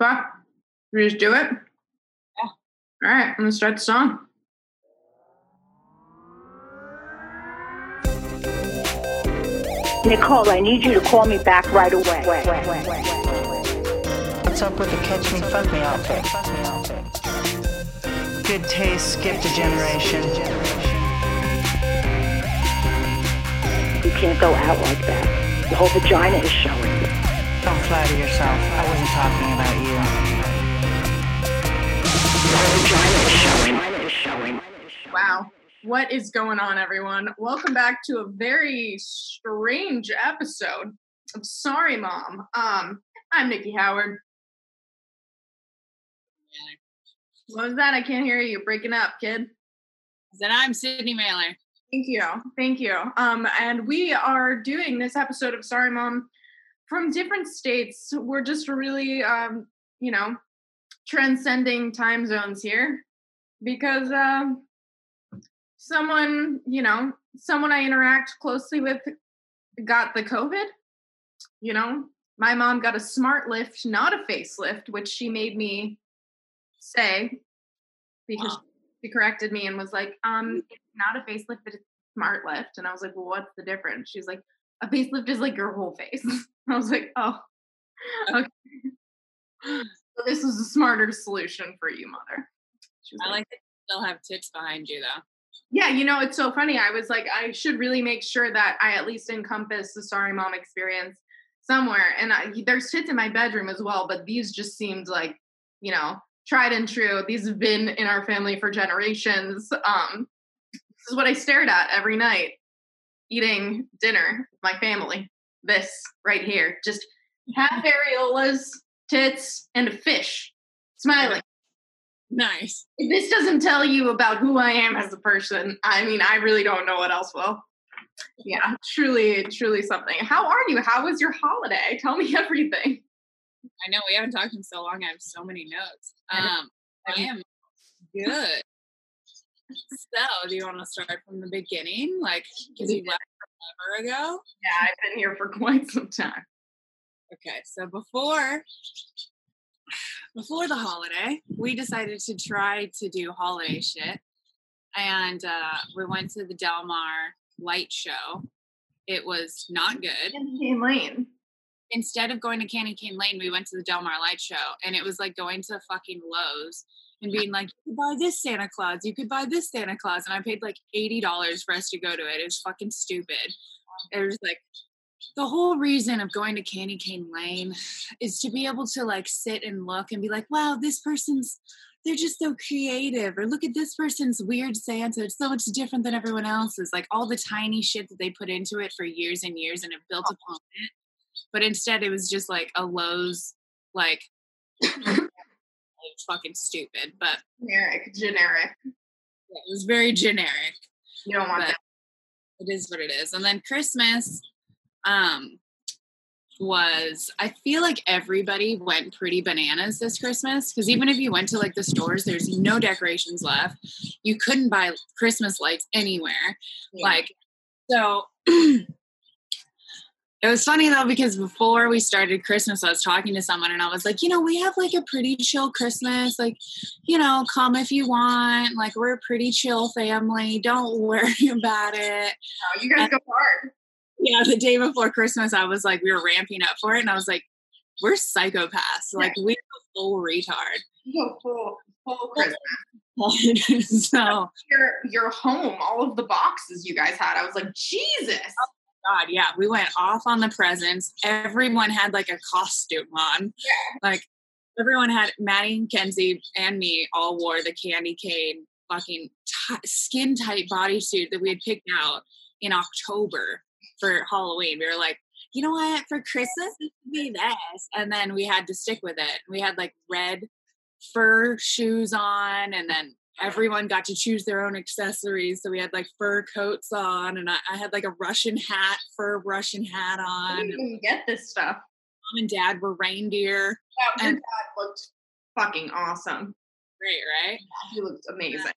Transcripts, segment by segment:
Fuck. We just do it? Yeah. All right, I'm gonna start the song. Nicole, I need you to call me back right away. What's up with the catch me, fuck me outfit? Good taste, skipped a generation. You can't go out like that. The whole vagina is showing. Don't flatter yourself. I wasn't talking about you. Vagina is showing. Wow. What is going on, everyone? Welcome back to a very strange episode of Sorry Mom. Um, I'm Nikki Howard. What was that? I can't hear you. You're breaking up, kid. Then I'm Sydney Maler. Thank you. Thank you. Um, and we are doing this episode of Sorry Mom from different states. We're just really, um, you know, transcending time zones here because um, someone, you know, someone I interact closely with got the COVID. You know, my mom got a smart lift, not a facelift, which she made me say because Wow. she corrected me and was like, um, it's not a facelift, but it's a smart lift. And I was like, well, what's the difference? She's like, a facelift is like your whole face. I was like, oh, okay. so this was a smarter solution for you, mother. She was I like that you still have tits behind you though. yeah, you know, it's so funny. I was like, I should really make sure that I at least encompass the sorry mom experience somewhere. And I, there's tits in my bedroom as well, but these just seemed like, you know, tried and true. These have been in our family for generations. Um, this is what I stared at every night, eating dinner with my family. This right here, just half areolas, tits, and a fish smiling Nice. if this doesn't tell you about who I am as a person, I mean, I really don't know what else will. Yeah, truly, truly something. How are you? How was your holiday? Tell me everything. I know we haven't talked in so long. I have so many notes. Um, I am good. So, do you want to start from the beginning? Like, because you left forever ago? Yeah, I've been here for quite some time. Okay, so before before the holiday, we decided to try to do holiday shit, and uh, we went to the Del Mar light show. It was not good. Cane Lane. Instead of going to Candy Cane Lane, we went to the Del Mar light show, and it was like going to fucking Lowe's and being like, "You could buy this Santa Claus, you could buy this Santa Claus," and I paid like eighty dollars for us to go to it. It was fucking stupid. It was like the whole reason of going to Candy Cane Lane is to be able to like sit and look and be like, wow, this person's they're just so creative. Or look at this person's weird Santa. It's so much different than everyone else's. Like all the tiny shit that they put into it for years and years and have built oh. upon it. But instead it was just like a Lowe's like it's fucking stupid. But Generic, generic. yeah, it was very generic. You don't want that. it is what it is. And then Christmas um was I feel like everybody went pretty bananas this Christmas because even if you went to like the stores, there's no decorations left. You couldn't buy Christmas lights anywhere. Yeah. Like, so it was funny though because before we started Christmas, I was talking to someone and I was like, you know, we have like a pretty chill Christmas. Like, you know, come if you want. Like, we're a pretty chill family. Don't worry about it. Oh, you guys go hard. Yeah, the day before Christmas, I was like, we were ramping up for it, and I was like, we're psychopaths. Like, we're a full retard. You go full, full Christmas. so, Your, your home, all of the boxes you guys had. I was like, Jesus. God, yeah, we went off on the presents. Everyone had like a costume on. Yeah. Like, everyone had Maddie and Kenzie and me all wore the candy cane fucking t- skin tight bodysuit that we had picked out in October for Halloween. We were like, you know what, for Christmas, be this. And then we had to stick with it. We had like red fur shoes on, and then everyone got to choose their own accessories. So we had like fur coats on, and I, I had like a Russian hat, fur Russian hat on. didn't get this stuff. Mom and dad were reindeer. Yeah, And- dad looked fucking awesome. Great, right? He looked amazing.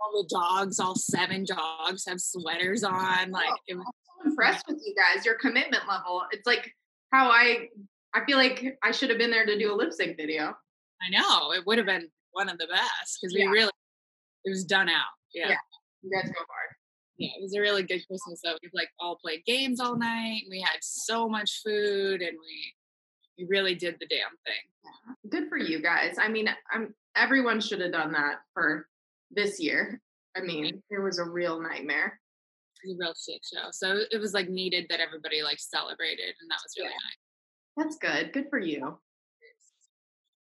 All the dogs, all seven dogs have sweaters on. Like it was I'm so impressed with you guys. Your commitment level. It's like how I I feel like I should have been there to do a lip sync video. I know it would have been one of the best because we Yeah. really it was done out. Yeah. Yeah. You guys go hard. yeah, it was a really good Christmas. though. we like all played games all night. We had so much food, and we we really did the damn thing. Good for you guys. I mean, I'm everyone should have done that for this year. I mean, it was a real nightmare. It was a real shit show. So it was like needed that everybody like celebrated, and that was really Yeah. nice. That's good. Good for you.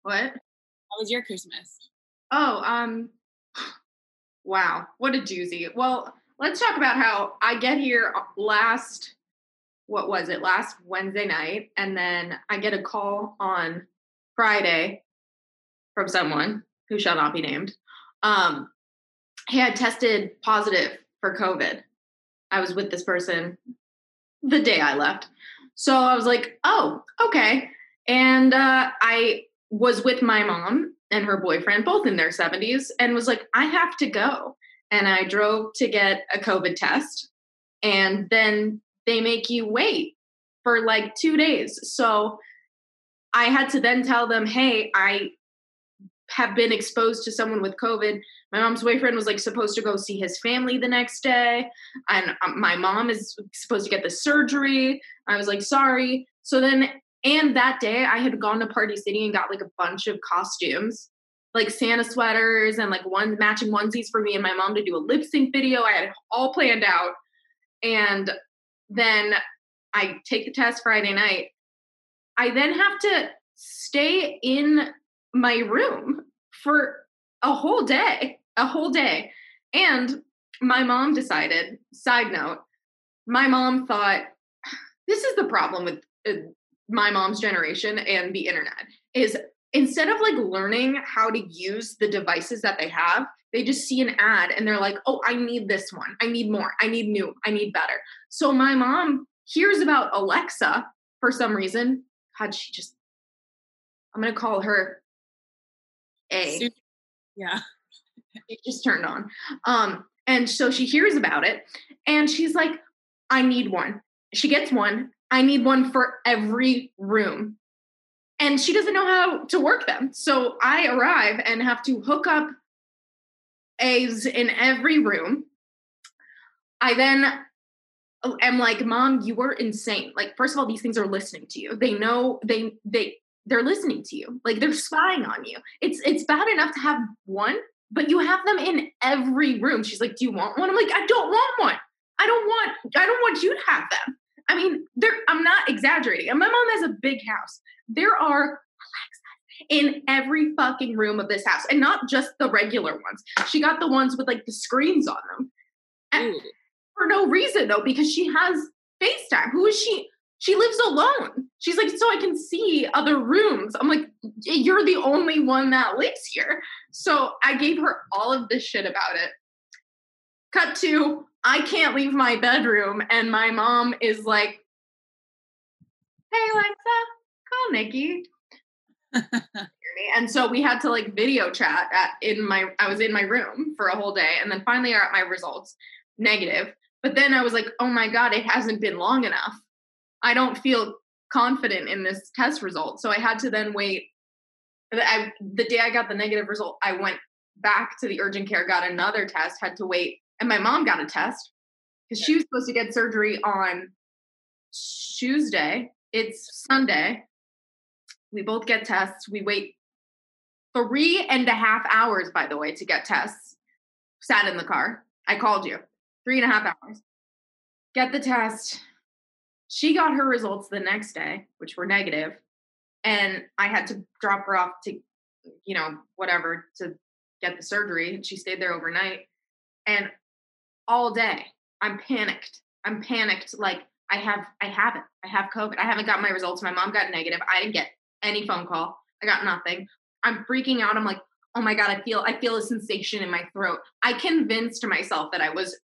What? How was your Christmas? Oh, um, wow, what a doozy. Well, let's talk about how I get here last, what was it, last Wednesday night, and then I get a call on Friday from someone who shall not be named. Um, he had tested positive for COVID. I was with this person the day I left. So I was like, oh, okay. And uh, I was with my mom and her boyfriend, both in their 70s, and was like, I have to go. And I drove to get a COVID test. And then they make you wait for like two days. So I had to then tell them, hey, I have been exposed to someone with COVID. My mom's boyfriend was like supposed to go see his family the next day. And um, my mom is supposed to get the surgery. I was like, sorry. So then and that day I had gone to Party City and got like a bunch of costumes, like Santa sweaters and like one matching onesies for me and my mom to do a lip sync video. I had all planned out. And then I take the test Friday night. I then have to stay in my room for a whole day, a whole day. And my mom decided, side note, my mom thought this is the problem with uh, my mom's generation and the internet is instead of like learning how to use the devices that they have they just see an ad and they're like oh i need this one i need more i need new i need better so my mom hears about alexa for some reason god she just i'm gonna call her a Yeah. it just turned on. Um, and so she hears about it and she's like, I need one. She gets one. I need one for every room. And she doesn't know how to work them. So I arrive and have to hook up A's in every room. I then am like, Mom, you are insane. Like, first of all, these things are listening to you. They know they they they're listening to you. Like they're spying on you. It's it's bad enough to have one, but you have them in every room. She's like, "Do you want one?" I'm like, "I don't want one. I don't want I don't want you to have them." I mean, there I'm not exaggerating. And my mom has a big house. There are in every fucking room of this house, and not just the regular ones. She got the ones with like the screens on them. And Ooh. for no reason though, because she has FaceTime. Who is she? She lives alone. She's like, so I can see other rooms. I'm like, you're the only one that lives here. So I gave her all of this shit about it. Cut to, I can't leave my bedroom, and my mom is like, hey, Alexa, call Nikki. And so we had to like video chat at in my I was in my room for a whole day and then finally I got my results negative. But then I was like, "Oh my god, it hasn't been long enough. I don't feel confident in this test result." So I had to then wait I, the day I got the negative result, I went back to the urgent care, got another test, had to wait, and my mom got a test because she was supposed to get surgery on Tuesday. It's Sunday. We both get tests. We wait three and a half hours, by the way, to get tests. Sat in the car. I called you. Three and a half hours. Get the test. She got her results the next day, which were negative, And I had to drop her off to, you know, whatever to get the surgery. And she stayed there overnight. And all day, I'm panicked. I'm panicked. Like, I have, I haven't, I have COVID. I haven't got my results. My mom got negative. I didn't get any phone call. I got nothing. I'm freaking out. I'm like, oh my God, I feel, I feel a sensation in my throat. I convinced myself that I was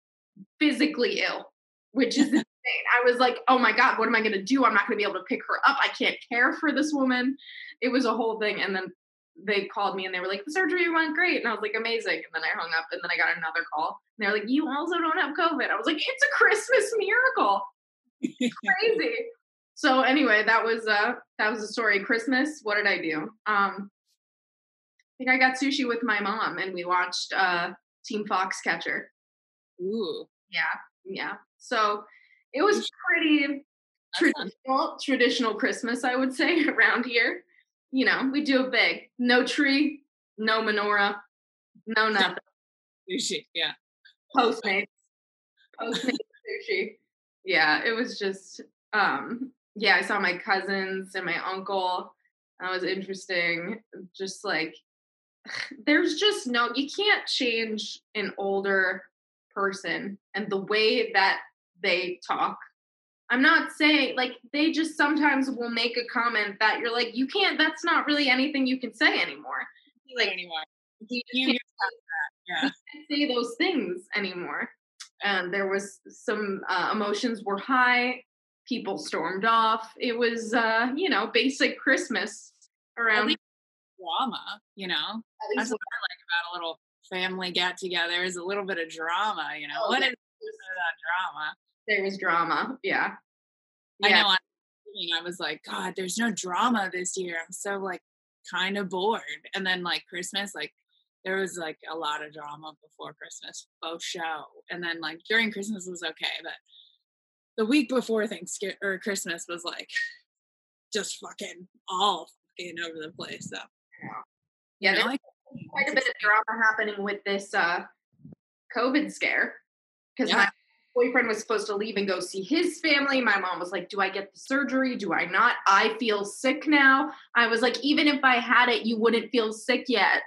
physically ill, which is insane. I was like, oh my God, what am I going to do? I'm not going to be able to pick her up. I can't care for this woman. It was a whole thing. And then they called me and they were like, the surgery went great. And I was like, amazing. And then I hung up and then I got another call. And they're like, you also don't have COVID. I was like, it's a Christmas miracle. Crazy. So anyway, that was uh that was a story. Christmas, what did I do? Um I think I got sushi with my mom and we watched uh Team Foxcatcher. Ooh. Yeah, yeah. So it was pretty traditional, traditional Christmas, I would say, around here. You know, we do it big. No tree, no menorah, no nothing. Sushi. Yeah. Postmates, Postmates sushi. Yeah, it was just, um, yeah, I saw my cousins and my uncle. That was interesting. Just like, there's just no, you can't change an older person and the way that they talk. I'm not saying like they just sometimes will make a comment that you're like, you can't, that's not really anything you can say anymore. Like, anymore. you You can't Yeah. can't say those things anymore. And there was some uh, emotions were high. People stormed off. It was, uh, you know, basic Christmas around. Drama, you know. That's what I like about a little family get together is a little bit of drama, you know. Oh, what yeah. is that drama? There was drama. Yeah. I know I, I was like, God, there's no drama this year. I'm so like kind of bored. And then like Christmas, like there was like a lot of drama before Christmas, faux show. And then like during Christmas was okay, but the week before Thanksgiving or Christmas was like just fucking all fucking over the place. So Yeah, you know, like, quite a bit of drama happening with this uh, COVID scare because Yeah. my boyfriend was supposed to leave and go see his family. My mom was like, Do I get the surgery? Do I not? I feel sick now. I was like, Even if I had it, you wouldn't feel sick yet.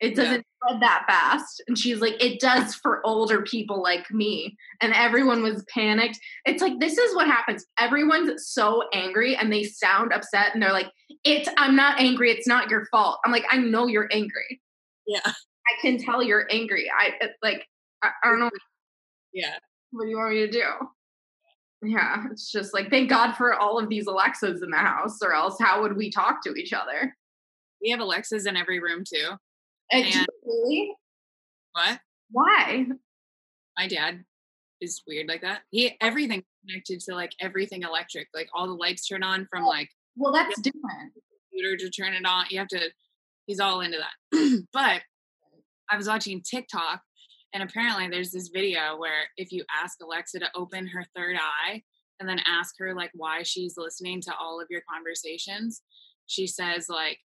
It doesn't spread that fast. And she's like, It does for older people like me. And everyone was panicked. It's like, this is what happens. Everyone's so angry and they sound upset and they're like, It's, I'm not angry. It's not your fault. I'm like, I know you're angry. yeah, I can tell you're angry. I like I, I don't know yeah. What do you want me to do. Yeah, it's just like thank God for all of these Alexas in the house, or else how would we talk to each other? We have Alexas in every room too. And really? What? Why? my dad is weird like that. He everything connected to like everything electric. Like all the lights turn on from oh, like Well, that's different. computer to turn it on. You have to he's all into that. but I was watching TikTok and apparently there's this video where if you ask Alexa to open her third eye and then ask her like why she's listening to all of your conversations, she says like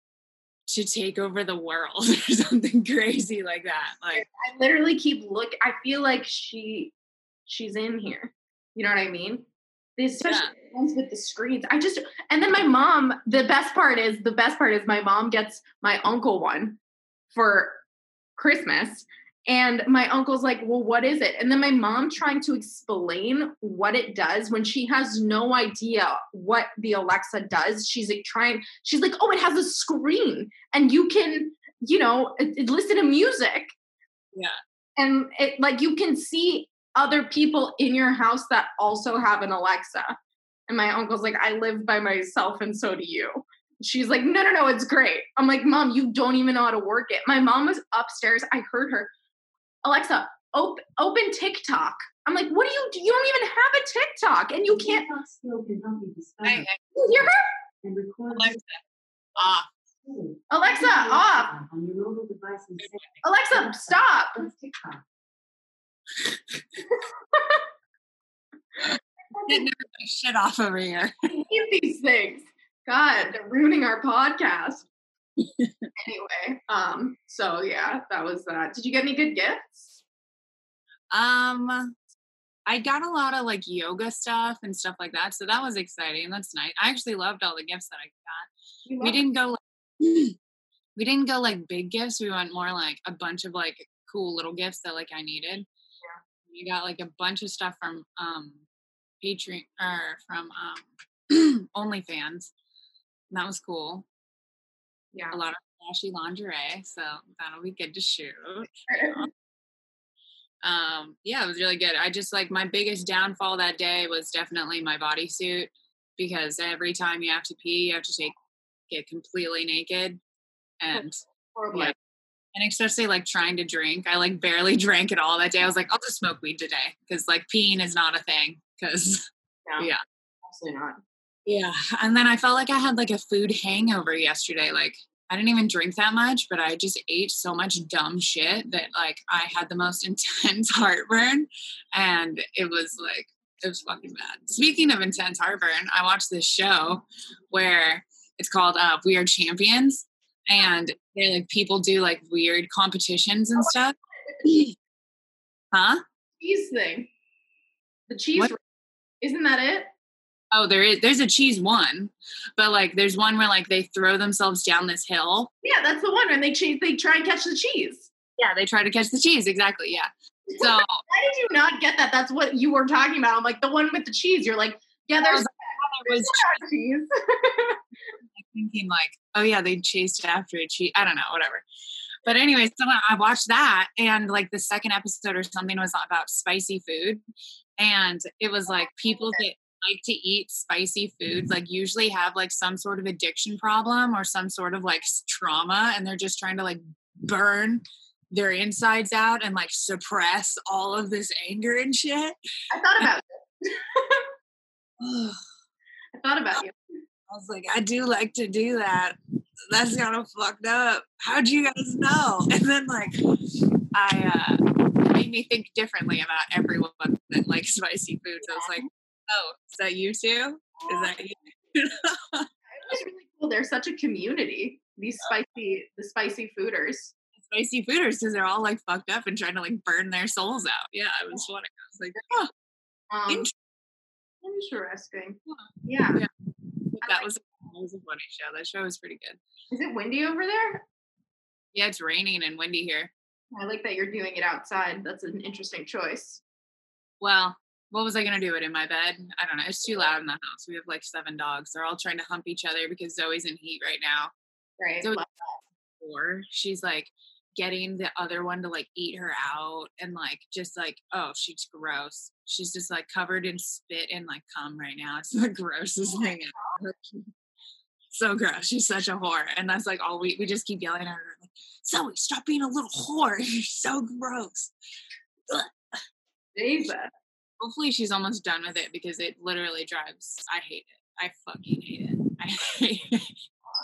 to take over the world or something crazy like that. Like I literally keep look. I feel like she she's in here. You know what I mean? Especially the ones with the screens. I just and then my mom. The best part is the best part is my mom gets my uncle one for Christmas. And my uncle's like, well, what is it? And then my mom trying to explain what it does when she has no idea what the Alexa does. She's like trying, she's like, oh, it has a screen and you can, you know, listen to music yeah. and it like you can see other people in your house that also have an Alexa. And my uncle's like, I live by myself and so do you. She's like, no, no, no, it's great. I'm like, mom, you don't even know how to work it. My mom was upstairs. I heard her, Alexa, op- open TikTok. I'm like, what do you do? You don't even have a TikTok and you can't TikTok skill can help you discover Hey, you hear her? and record Alexa, ah, fully. Alexa, off. On your mobile device Alexa, stop. "What's TikTok?" getting shit off over here. I hate these things. God, they're ruining our podcast. anyway, um, so yeah, that was that. Did you get any good gifts? Um, I got a lot of like yoga stuff and stuff like that, so that was exciting. That's nice. I actually loved all the gifts that I got. You We didn't go like we didn't go like big gifts. We went more like a bunch of like cool little gifts that like I needed. Yeah. We got like a bunch of stuff from um Patreon or from um OnlyFans. And that was cool. Yeah. A lot of flashy lingerie, so that'll be good to shoot. um yeah it was really good i just like my biggest downfall that day was definitely my bodysuit because every time you have to pee you have to take get completely naked and Horrible. yeah. and especially like trying to drink i like barely drank at all that day i was like i'll just smoke weed today because like peeing is not a thing because yeah. absolutely not. Yeah and then i felt like i had like a food hangover yesterday like I didn't even drink that much, but I just ate so much dumb shit that like I had the most intense heartburn and it was like it was fucking bad. Speaking of intense heartburn, I watched this show where it's called uh, Are Champions and they like people do like weird competitions and stuff. huh? cheese thing. The cheese. Isn't that it? Oh, there is there's a cheese one, but like there's one where like they throw themselves down this hill. Yeah, that's the one. And they cha- they try and catch the cheese. Yeah, they try to catch the cheese. Exactly. Yeah. So Why did you not get that? That's what you were talking about. I'm like the one with the cheese. You're like, yeah, there's I was cheese. thinking like, oh yeah, they chased after a cheese. I don't know, whatever. But anyway, so I watched that, and like the second episode or something was about spicy food, and it was like people that like to eat spicy foods like usually have like some sort of addiction problem or some sort of like trauma, and they're just trying to like burn their insides out and like suppress all of this anger and shit. I thought about it. I I thought about you. I was like, I do like to do that. That's kind of fucked up. How'd you guys know? And then like, I uh, made me think differently about everyone that likes spicy food. So it's like, oh, is that you too? Is that you? It was really cool. They're such a community. These spicy, the spicy fooders. The spicy fooders because they're all like fucked up and trying to like burn their souls out. Yeah, it was funny. I was like, oh, Um, Int- interesting. Yeah. Yeah. that was that was a funny show. That show was pretty good. Is it windy over there? Yeah, it's raining and windy here. I like that you're doing it outside. That's an interesting choice. Well, what was I gonna do? It in my bed? I don't know. It's too loud in the house. We have like seven dogs. They're all trying to hump each other because Zoe's in heat right now. Right. Or she's like getting the other one to like eat her out and like just like oh she's gross. She's just like covered in spit and like cum right now. It's the grossest thing ever. So gross. She's such a whore. And that's like all we we just keep yelling at her like, Zoe, stop being a little whore. You're so gross. Jesus. Hopefully she's almost done with it because it literally drives I hate it. I fucking hate it. I hate it.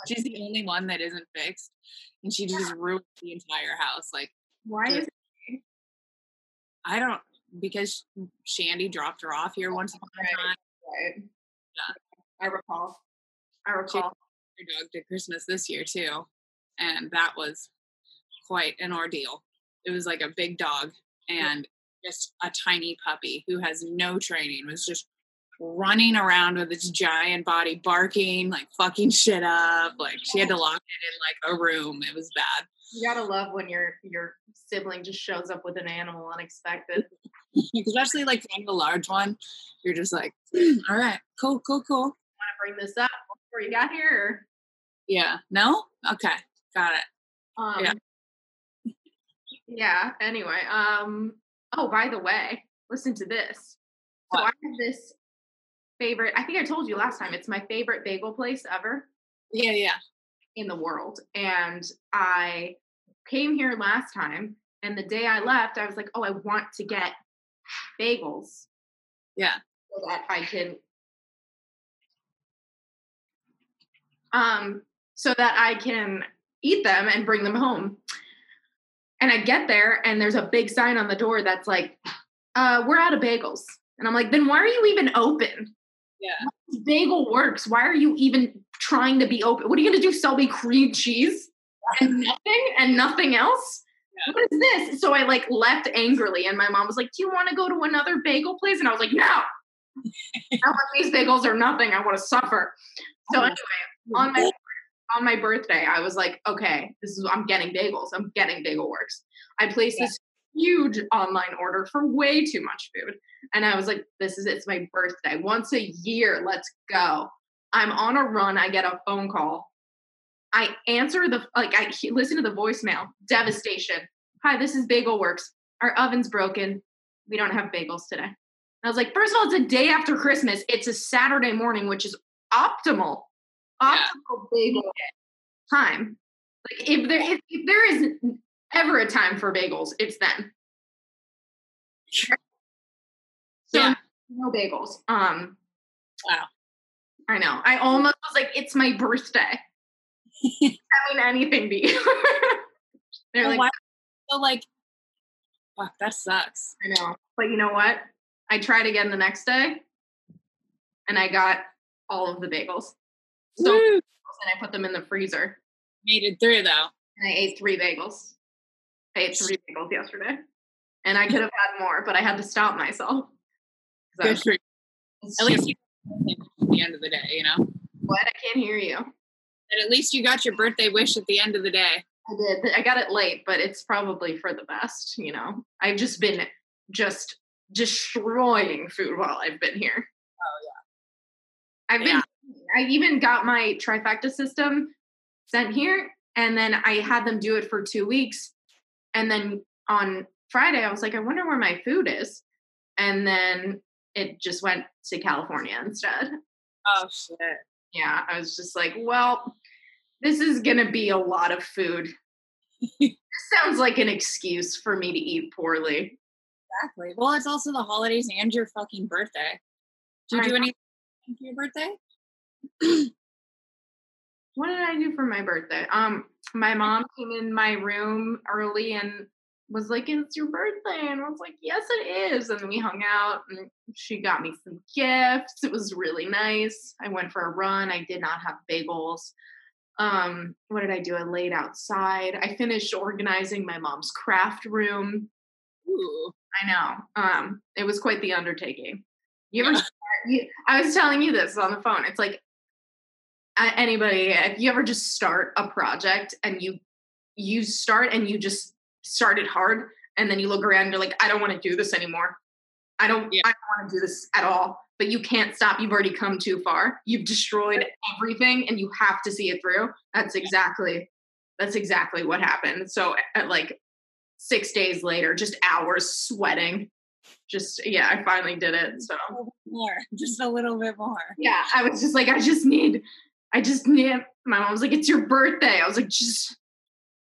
She's the only one that isn't fixed. And she just ruined the entire house. Like Why is I don't because Shandy dropped her off here oh, once upon a Right. time. right? Yeah. I recall. I recall. her dog did Christmas this year too. And that was quite an ordeal. It was like a big dog and just a tiny puppy who has no training, was just running around with its giant body, barking, like fucking shit up. Like she had to lock it in like a room. It was bad. You gotta love when your your sibling just shows up with an animal unexpected. Especially like kind of a large one. You're just like, all right, cool, cool, cool. Want to bring this up before you got here? Yeah. No? Okay. Got it. Um, Yeah. Yeah. Anyway. Um. Oh, by the way, listen to this. So I have this favorite. I think I told you last time. It's my favorite bagel place ever. Yeah, yeah. in the world. And I came here last time, and the day I left, I was like, oh, I want to get bagels Yeah. so that I can um so that I can eat them and bring them home. And I get there and there's a big sign on the door that's like, uh, we're out of bagels. And I'm like, then why are you even open? Yeah. Bagel works. Why are you even trying to be open? What are you gonna do? Sell me cream cheese and nothing and nothing else? Yeah. What is this? So I like left angrily, and my mom was like, Do you want to go to another bagel place? And I was like, No. I want these bagels or nothing. I want to suffer. So Oh, anyway, on my on my birthday, I was like, okay, this is I'm getting bagels. I'm getting Bagel Works. I placed Yeah. this huge online order for way too much food. And I was like, this is it's my birthday. Once a year, let's go. I'm on a run. I get a phone call. I answer the like I listen to the voicemail. Devastation. Hi, this is Bagel Works. Our oven's broken. We don't have bagels today. I was like, first of all, it's a day after Christmas. It's a Saturday morning, which is optimal. Optimal bagel time. Like if there if, if there is ever a time for bagels, it's then. So Yeah. no bagels. Um Wow. I know. I almost was like, it's my birthday. I mean anything to you. They're like, why- so like, fuck, that sucks. I know. But you know what? I tried again the next day and I got all of the bagels. So and I put them in the freezer Made it through though. and I ate three bagels. I ate three bagels yesterday. And I could have had more, but I had to stop myself. Good for. At least you at the end of the day, you know. what? I can't hear you. And at least you got your birthday wish at the end of the day. I did. I got it late, but it's probably for the best, you know. I've just been just destroying food while I've been here. Oh yeah. I've been I even got my trifecta system sent here and then I had them do it for 2 weeks and then on Friday I was like I wonder where my food is. And then it just went to California instead. Oh shit. Yeah, I was just like, well, this is going to be a lot of food. this sounds like an excuse for me to eat poorly. Exactly. Well, it's also the holidays and your fucking birthday. Do you I do know. anything for your birthday? What did I do for my birthday? Um, my mom came in my room early and was like, "It's your birthday," and I was like, "Yes, it is." And we hung out, and she got me some gifts. It was really nice. I went for a run. I did not have bagels. Um, what did I do? I laid outside. I finished organizing my mom's craft room. Ooh. I know. Um, it was quite the undertaking. You ever? Yeah. you, I was telling you this on the phone. It's like anybody. If you ever just start a project and you you start and you just start it hard, and then you look around and you're like, I don't want to do this anymore. I don't. Yeah. I don't want to do this at all. But you can't stop. You've already come too far. You've destroyed everything, and you have to see it through. That's exactly. That's exactly what happened. So at like six days later, just hours sweating. Just yeah, I finally did it. So A little bit more. Just a little bit more. yeah, I was just like, I just need, I just need. My mom was like, it's your birthday. I was like, just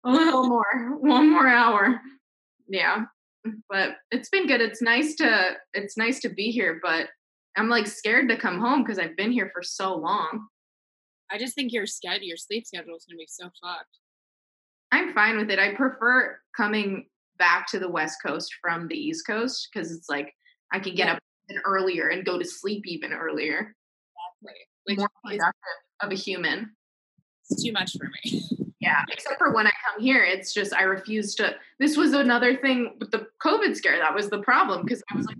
a little more, one more hour. Yeah, but it's been good. It's nice to, it's nice to be here, but I'm like scared to come home because I've been here for so long. I just think your schedule, your sleep schedule is gonna be so fucked. I'm fine with it. I prefer coming back to the West Coast from the East Coast because it's like I can get Yeah. up even earlier and go to sleep even earlier. Which More is productive of a human. it's too much for me. Yeah, except for when I come here, it's just I refuse to. This was another thing with the COVID scare. That was the problem because I was like,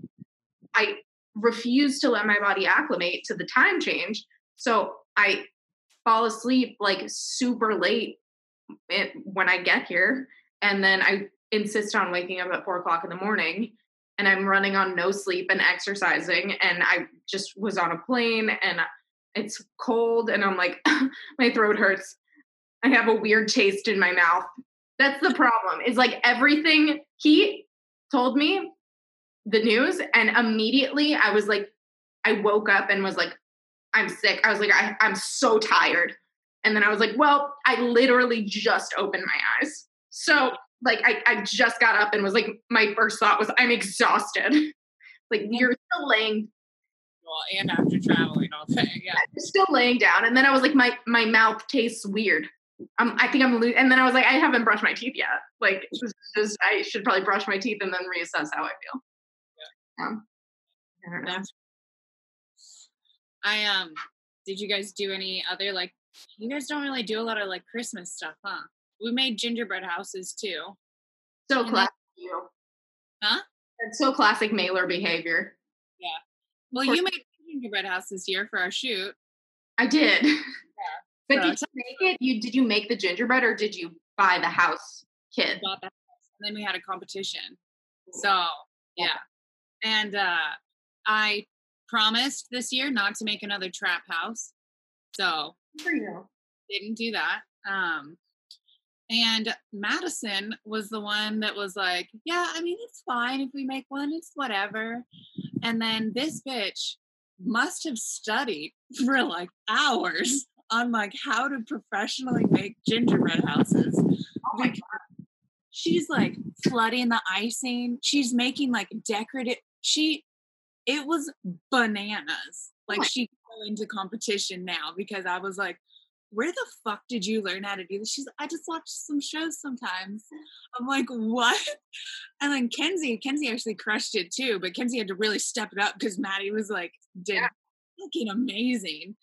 I refused to let my body acclimate to the time change. So I fall asleep like super late when I get here, and then I insist on waking up at four o'clock in the morning. And I'm running on no sleep and exercising, and I just was on a plane, and it's cold, and I'm like, my throat hurts. I have a weird taste in my mouth. That's the problem. It's like everything he told me the news, and immediately I was like, I woke up and was like, I'm sick. I was like, I, I'm so tired. And then I was like, well, I literally just opened my eyes. So, like, I, I just got up and was like, my first thought was, I'm exhausted. like, you're still laying and after traveling all day, yeah. I'm still laying down and then i was like my my mouth tastes weird um, i think i'm lo- and then i was like i haven't brushed my teeth yet like just i should probably brush my teeth and then reassess how i feel um, I don't know. That's I um did you guys do any other like you guys don't really do a lot of like Christmas stuff, huh? We made gingerbread houses too. so classic you Huh? that's so classic maler behavior Well, you made gingerbread house this year for our shoot. i did Yeah. but So did you make it you did you make the gingerbread or did you buy the house kit bought the house, and then we had a competition. So yeah, and uh I promised this year not to make another trap house. So for you didn't do that. Um, and Madison was the one that was like, "Yeah, I mean, it's fine if we make one. It's whatever." And then this bitch must have studied for like hours on like how to professionally make gingerbread houses. oh my because She's like flooding the icing. She's making like decorative. She, it was bananas. Like she go into competition now because I was like, where the fuck did you learn how to do this? She's like, I just watch some shows sometimes. I'm like, what? And then Kenzie, Kenzie actually crushed it too, but Kenzie had to really step it up because Maddie was like, did Yeah. fucking amazing.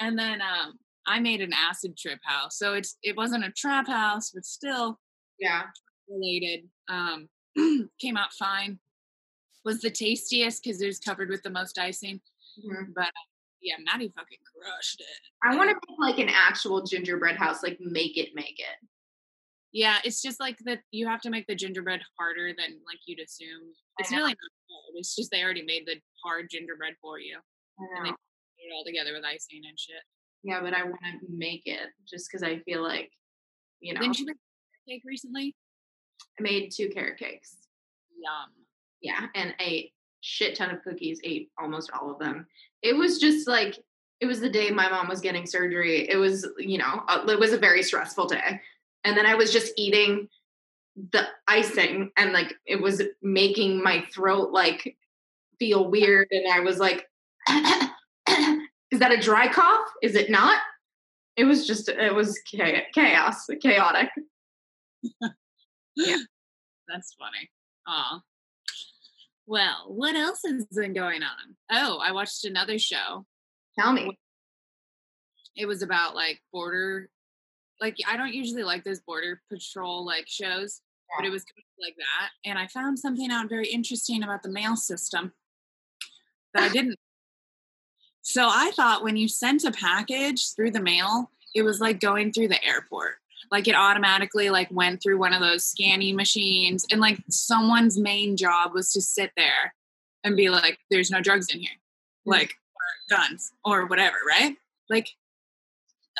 And then um, I made an acid trip house. So it's it wasn't a trap house, but still Yeah. related. Um, came out fine. Was the tastiest because it was covered with the most icing. Mhm. But yeah, Maddie fucking crushed it. I want to make like an actual gingerbread house, like make it, make it. Yeah, it's just like that you have to make the gingerbread harder than like you'd assume. It's really not hard. It's just they already made the hard gingerbread for you. And they put it all together with icing and shit. Yeah, but I want to make it just because I feel like, you know, Didn't you make a cake recently? I made two carrot cakes. Yum. Yeah, and ate shit ton of cookies. Ate almost all of them. It was just like it was the day my mom was getting surgery. It was, you know, uh, it was a very stressful day. And then I was just eating the icing and like it was making my throat like feel weird and I was like is that a dry cough? Is it not? It was just it was chaos, chaotic. yeah. That's funny. Aw. Well, what else has been going on? Oh, I watched another show. Tell me. It was about like border like I don't usually like those border patrol like shows, but it was kind of like that. And I found something out very interesting about the mail system that I didn't. So I thought when you sent a package through the mail, it was like going through the airport. Like it automatically like went through one of those scanning machines and like someone's main job was to sit there and be like, there's no drugs in here. Like or guns or whatever, right? Like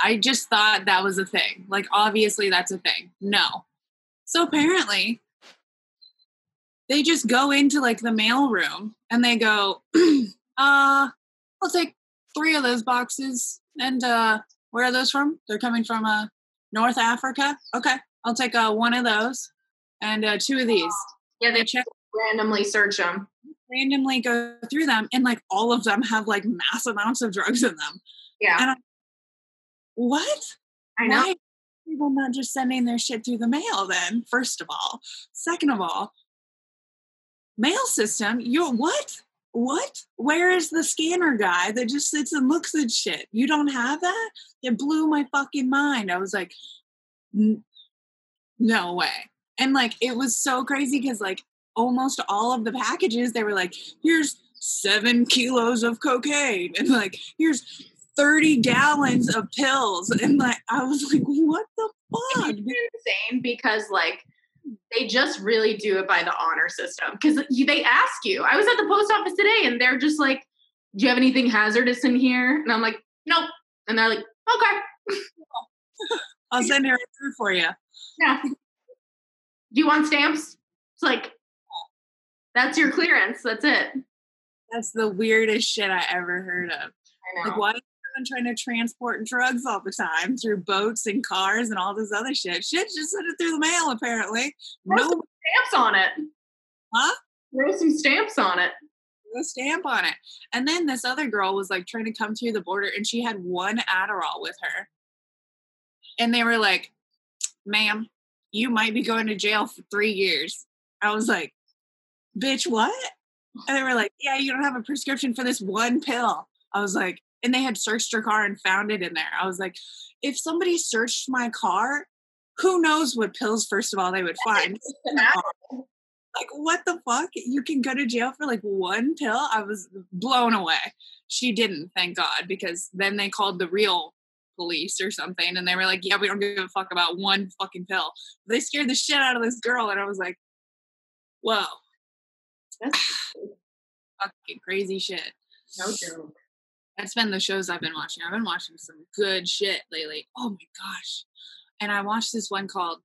I just thought that was a thing. Like obviously that's a thing. No. So apparently they just go into like the mail room and they go, uh, I'll take three of those boxes. And uh where are those from? They're coming from uh North Africa. Okay. I'll take uh one of those and uh two of these. Yeah, They check randomly search them. randomly go through them and like all of them have like mass amounts of drugs in them. Yeah, And What? I know. Why are people not just sending their shit through the mail then, first of all? Second of all, mail system, you what? What? Where is the scanner guy that just sits and looks at shit? You don't have that? It blew my fucking mind. I was like, no way. And like, it was so crazy because like almost all of the packages, they were like, here's seven kilos of cocaine. And like, here's 30 gallons of pills. And like, I was like, what the fuck? It's insane because like they just really do it by the honor system because they ask you. I was at the post office today and they're just like, "Do you have anything hazardous in here?" And I'm like, "Nope." And they're like, "Okay, I'll send it right through for you. yeah." Do you want stamps? It's like that's your clearance. That's it. That's the weirdest shit I ever heard of. I know. Like, why everyone trying to transport drugs all the time through boats and cars and all this other shit? Shit, just sent it through the mail, apparently. Throw No stamps on it. Huh? Throw some stamps on it. a stamp on it. And then this other girl was like trying to come through the border and she had one Adderall with her. And they were like, ma'am, you might be going to jail for three years. I was like, bitch, what? And they were like, yeah, you don't have a prescription for this one pill. I was like, and they had searched her car and found it in there. I was like, if somebody searched my car, who knows what pills, first of all, they would find. like what the fuck you can go to jail for like one pill i was blown away she didn't thank god because then they called the real police or something and they were like yeah we don't give a fuck about one fucking pill they scared the shit out of this girl and i was like whoa That's fucking crazy shit no joke. That's been the shows i've been watching. I've been watching some good shit lately. Oh my gosh. And i watched this one called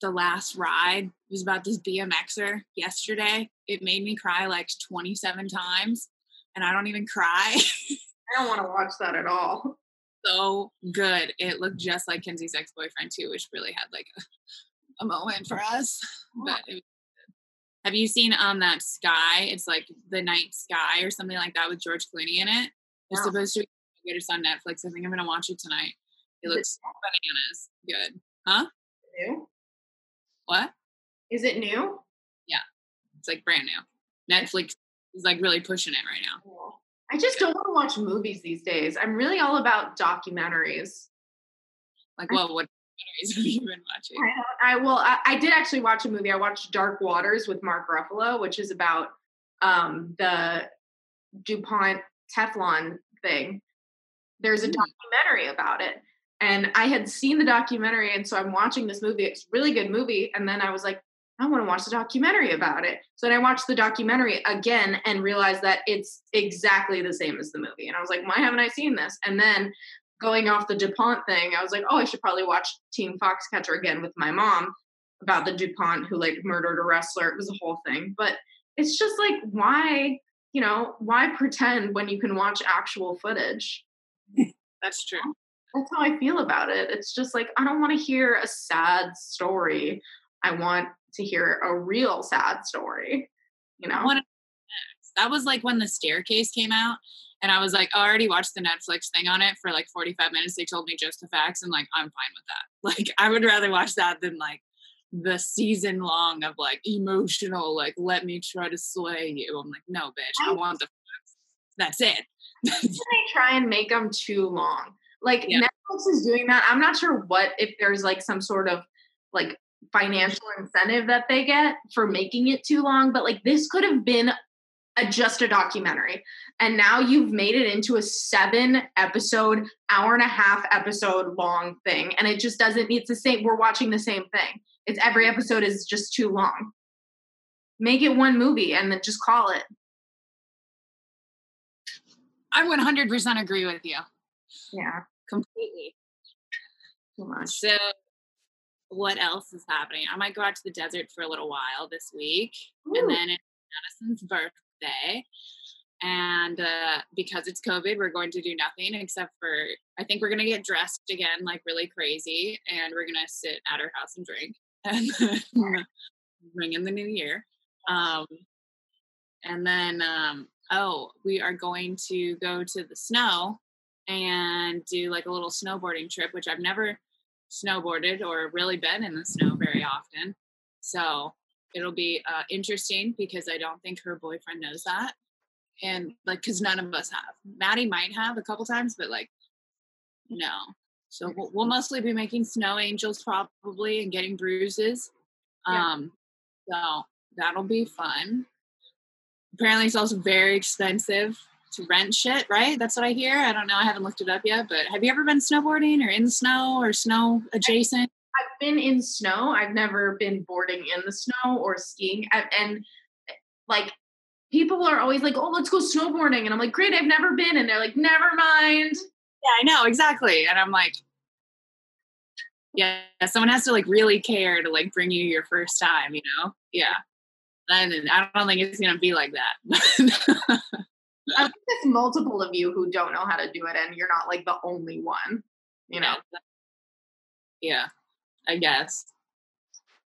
the last ride. It was about this bmxer yesterday. It made me cry like 27 times and i don't even cry. I don't want to watch that at all. so good. It looked just like kenzie's ex-boyfriend too which really had like a, a moment for us but it was have you seen um that sky? It's like the night sky or something like that with george clooney in it it's No. supposed to be it's on netflix i think i'm gonna watch it tonight It Is it looks bananas. Good. Huh? new? What? Is it new? Yeah. It's like brand new. Netflix is like really pushing it right now. I just don't want to watch movies these days. I'm really all about documentaries. Like, well, what documentaries have you been watching? I will. I, I did actually watch a movie. I watched Dark Waters with Mark Ruffalo, which is about um, the DuPont Teflon thing. There's a Hmm. documentary about it. And I had seen the documentary, and so I'm watching this movie. It's a really good movie. And then I was like, I want to watch the documentary about it. So then I watched the documentary again and realized that it's exactly the same as the movie. And I was like, why haven't I seen this? And then going off the DuPont thing, I was like, oh, I should probably watch Team Foxcatcher again with my mom about the DuPont who like murdered a wrestler. It was a whole thing. But it's just like, why, you know, why pretend when you can watch actual footage? That's true. That's how I feel about it. It's just like, I don't want to hear a sad story. I want to hear a real sad story, you know? That was like when the staircase came out and i was like oh, i already watched the netflix thing on it for like 45 minutes they told me just the facts and like i'm fine with that like i would rather watch that than like the season long of like emotional like let me try to slay you i'm like no bitch i want the that's it they try and make them too long. Like Yeah. Netflix is doing that. I'm not sure what if there's like some sort of like financial incentive that they get for making it too long, but like this could have been a, just a documentary. And now you've made it into a seven episode, hour and a half episode long thing. And it just doesn't, it's the same. We're watching the same thing. It's every episode is just too long. Make it one movie and then just call it. i 100% agree with you Yeah. completely Too much. so what else is happening i might go out to the desert for a little while this week Ooh. and then it's Madison's birthday. And uh, because it's COVID, we're going to do nothing except for I think we're gonna get dressed again like really crazy, and we're gonna sit at her house and drink, and then ring in the new year. Um, and then um, oh, we are going to go to the snow and do like a little snowboarding trip, which I've never snowboarded or really been in the snow very often. So it'll be uh, interesting because I don't think her boyfriend knows that. And like, because none of us have. Maddie might have a couple times, but like, no. So we'll, we'll mostly be making snow angels probably and getting bruises. Yeah. Um, so that'll be fun. Apparently, it's also very expensive to rent shit, right? That's what I hear. I don't know. I haven't looked it up yet, but have you ever been snowboarding or in snow or snow adjacent? I've been in snow. I've never been boarding in the snow or skiing. I- And like people are always like, "Oh, let's go snowboarding," and I'm like, "Great, I've never been," and they're like, "Never mind." Yeah, I know exactly. And I'm like, yeah, someone has to like really care to like bring you your first time, you know? Yeah. And I don't think it's gonna be like that. I think there's multiple of you who don't know how to do it, and you're not like the only one. You know, Yeah, I guess.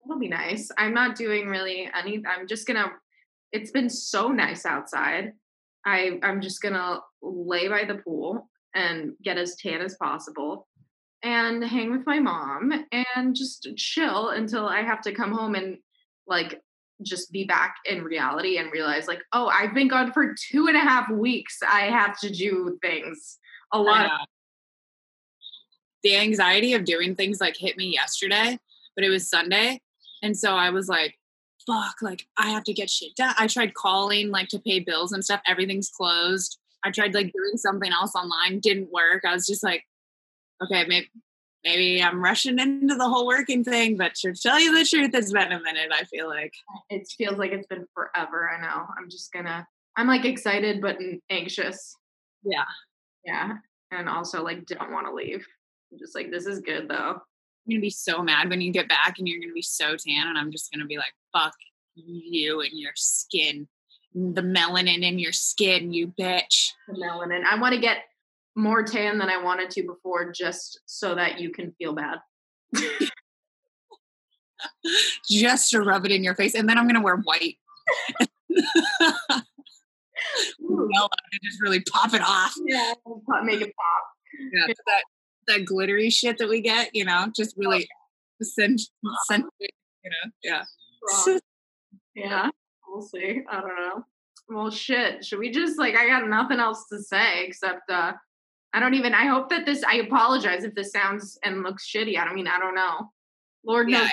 it'll be nice. I'm not doing really any. I'm just gonna. It's been so nice outside. I I'm just gonna lay by the pool and get as tan as possible, and hang with my mom and just chill until I have to come home and like just be back in reality and realize like oh I've been gone for two and a half weeks. I have to do things a lot. The anxiety of doing things like hit me yesterday, but it was Sunday. And so I was like, fuck, like I have to get shit done. I tried calling like to pay bills and stuff. Everything's closed. I tried like doing something else online, didn't work. I was just like, okay, maybe maybe I'm rushing into the whole working thing, but to tell you the truth, it's been a minute, I feel like. it feels like it's been forever. I know. I'm just gonna. I'm like excited but anxious. Yeah. Yeah, and also like don't want to leave. I'm just like this is good though. I'm gonna be so mad when you get back and you're gonna be so tan, and I'm just gonna be like, fuck you and your skin. The melanin in your skin, you bitch. The melanin. I want to get more tan than I wanted to before, just so that you can feel bad. Just to rub it in your face. And then I'm gonna wear white. Ooh, just really pop it off. yeah, make it pop. Yeah, that that glittery shit that we get, you know, just really oh, send send you know, yeah. Yeah, we'll see. I don't know. Well, shit. Should we just like? I got nothing else to say except uh I don't even. I hope that this. I apologize if this sounds and looks shitty. I don't mean. I don't know. Lord knows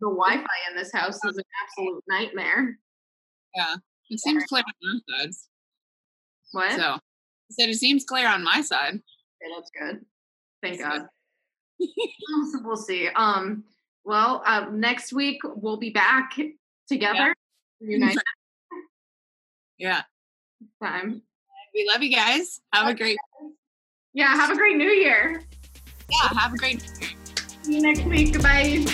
the Wi-Fi in this house is an absolute nightmare. Yeah. It seems clear on my side. What? So I said it seems clear on my side. Okay, that's good. Thank That's God. we'll see. Um. Well, uh, next week we'll be back together. United Yeah. time. We love you guys. Have a great Yeah. Have a great New Year. yeah, have a great See you next week. Goodbye.